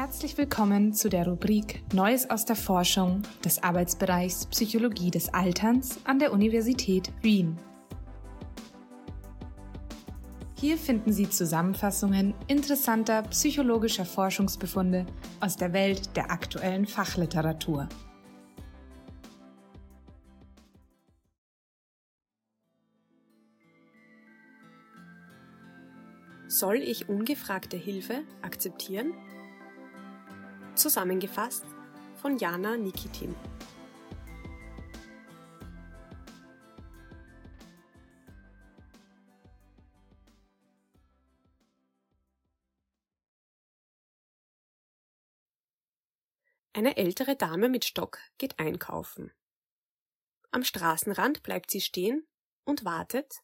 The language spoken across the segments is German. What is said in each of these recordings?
Herzlich willkommen zu der Rubrik Neues aus der Forschung des Arbeitsbereichs Psychologie des Alterns an der Universität Wien. Hier finden Sie Zusammenfassungen interessanter psychologischer Forschungsbefunde aus der Welt der aktuellen Fachliteratur. Soll ich ungefragte Hilfe akzeptieren? Zusammengefasst von Jana Nikitin. Eine ältere Dame mit Stock geht einkaufen. Am Straßenrand bleibt sie stehen und wartet,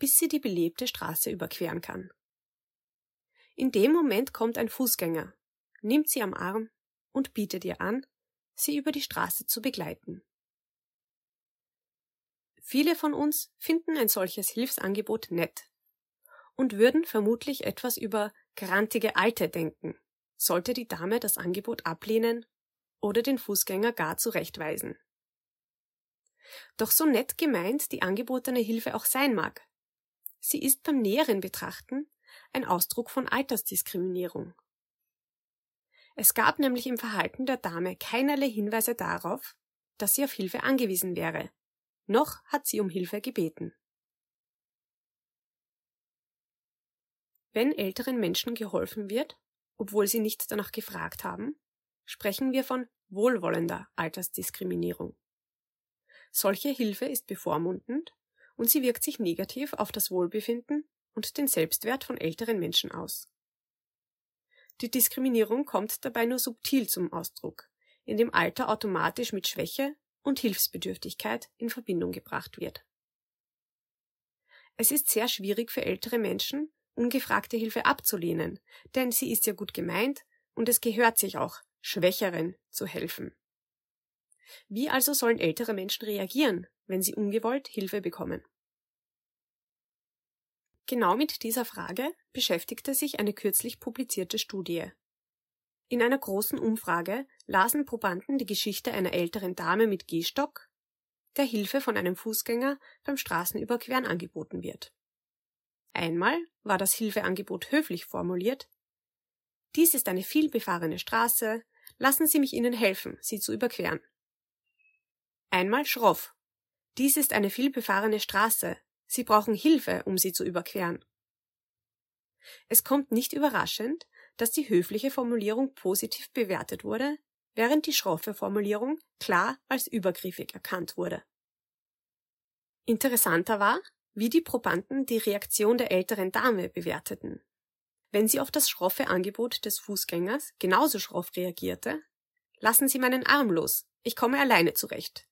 bis sie die belebte Straße überqueren kann. In dem Moment kommt ein Fußgänger, nimmt sie am Arm und bietet ihr an, sie über die Straße zu begleiten. Viele von uns finden ein solches Hilfsangebot nett und würden vermutlich etwas über grantige Alte denken, sollte die Dame das Angebot ablehnen oder den Fußgänger gar zurechtweisen. Doch so nett gemeint die angebotene Hilfe auch sein mag, sie ist beim näheren Betrachten ein Ausdruck von Altersdiskriminierung. Es gab nämlich im Verhalten der Dame keinerlei Hinweise darauf, dass sie auf Hilfe angewiesen wäre, noch hat sie um Hilfe gebeten. Wenn älteren Menschen geholfen wird, obwohl sie nicht danach gefragt haben, sprechen wir von wohlwollender Altersdiskriminierung. Solche Hilfe ist bevormundend und sie wirkt sich negativ auf das Wohlbefinden und den Selbstwert von älteren Menschen aus. Die Diskriminierung kommt dabei nur subtil zum Ausdruck, indem Alter automatisch mit Schwäche und Hilfsbedürftigkeit in Verbindung gebracht wird. Es ist sehr schwierig für ältere Menschen, ungefragte Hilfe abzulehnen, denn sie ist ja gut gemeint und es gehört sich auch, Schwächeren zu helfen. Wie also sollen ältere Menschen reagieren, wenn sie ungewollt Hilfe bekommen? Genau mit dieser Frage beschäftigte sich eine kürzlich publizierte Studie. In einer großen Umfrage lasen Probanden die Geschichte einer älteren Dame mit Gehstock, der Hilfe von einem Fußgänger beim Straßenüberqueren angeboten wird. Einmal war das Hilfeangebot höflich formuliert. Dies ist eine vielbefahrene Straße, lassen Sie mich Ihnen helfen, sie zu überqueren. Einmal schroff. Dies ist eine vielbefahrene Straße, Sie brauchen Hilfe, um sie zu überqueren. Es kommt nicht überraschend, dass die höfliche Formulierung positiv bewertet wurde, während die schroffe Formulierung klar als übergriffig erkannt wurde. Interessanter war, wie die Probanden die Reaktion der älteren Dame bewerteten. Wenn sie auf das schroffe Angebot des Fußgängers genauso schroff reagierte, lassen Sie meinen Arm los, ich komme alleine zurecht,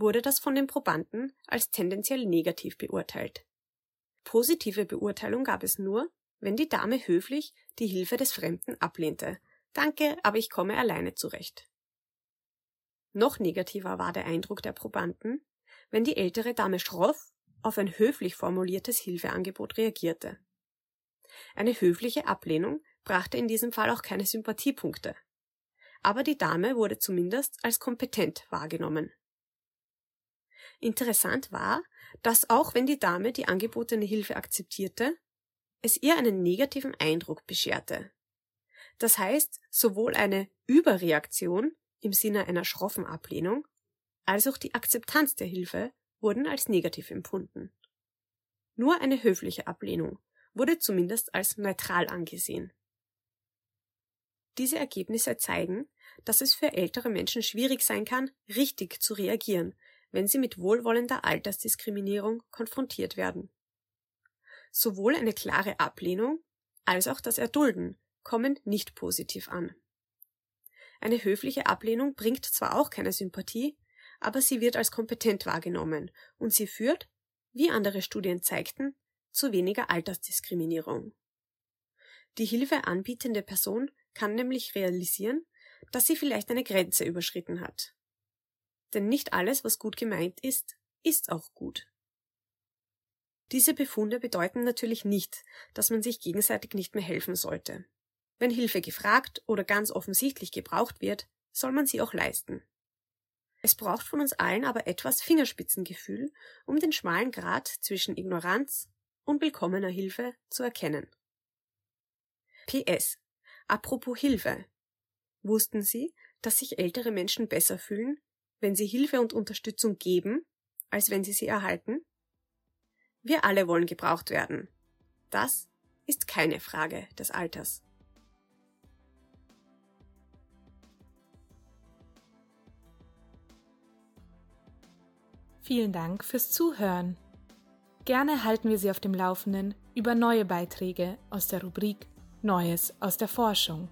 wurde das von den Probanden als tendenziell negativ beurteilt. Positive Beurteilung gab es nur, wenn die Dame höflich die Hilfe des Fremden ablehnte. Danke, aber ich komme alleine zurecht. Noch negativer war der Eindruck der Probanden, wenn die ältere Dame schroff auf ein höflich formuliertes Hilfeangebot reagierte. Eine höfliche Ablehnung brachte in diesem Fall auch keine Sympathiepunkte. Aber die Dame wurde zumindest als kompetent wahrgenommen. Interessant war, dass auch wenn die Dame die angebotene Hilfe akzeptierte, es ihr einen negativen Eindruck bescherte. Das heißt, sowohl eine Überreaktion im Sinne einer schroffen Ablehnung als auch die Akzeptanz der Hilfe wurden als negativ empfunden. Nur eine höfliche Ablehnung wurde zumindest als neutral angesehen. Diese Ergebnisse zeigen, dass es für ältere Menschen schwierig sein kann, richtig zu reagieren, wenn sie mit wohlwollender Altersdiskriminierung konfrontiert werden. Sowohl eine klare Ablehnung als auch das Erdulden kommen nicht positiv an. Eine höfliche Ablehnung bringt zwar auch keine Sympathie, aber sie wird als kompetent wahrgenommen und sie führt, wie andere Studien zeigten, zu weniger Altersdiskriminierung. Die Hilfe anbietende Person kann nämlich realisieren, dass sie vielleicht eine Grenze überschritten hat. Denn nicht alles, was gut gemeint ist, ist auch gut. Diese Befunde bedeuten natürlich nicht, dass man sich gegenseitig nicht mehr helfen sollte. Wenn Hilfe gefragt oder ganz offensichtlich gebraucht wird, soll man sie auch leisten. Es braucht von uns allen aber etwas Fingerspitzengefühl, um den schmalen Grat zwischen Ignoranz und willkommener Hilfe zu erkennen. PS. Apropos Hilfe. Wussten Sie, dass sich ältere Menschen besser fühlen, wenn sie Hilfe und Unterstützung geben, als wenn sie sie erhalten? Wir alle wollen gebraucht werden. Das ist keine Frage des Alters. Vielen Dank fürs Zuhören. Gerne halten wir Sie auf dem Laufenden über neue Beiträge aus der Rubrik Neues aus der Forschung.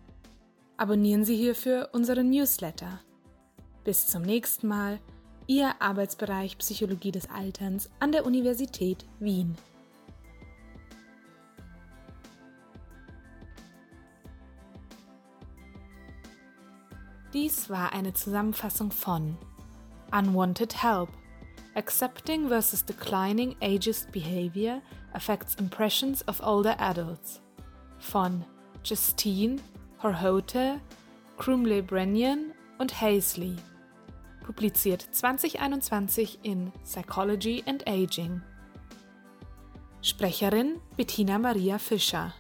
Abonnieren Sie hierfür unseren Newsletter. Bis zum nächsten Mal, Ihr Arbeitsbereich Psychologie des Alterns an der Universität Wien. Dies war eine Zusammenfassung von Unwanted Help Accepting versus declining ageist behavior affects impressions of older adults von Justine, Horhote, Crumley Brennian und Hazley. Publiziert 2021 in Psychology and Aging. Sprecherin Bettina Maria Fischer.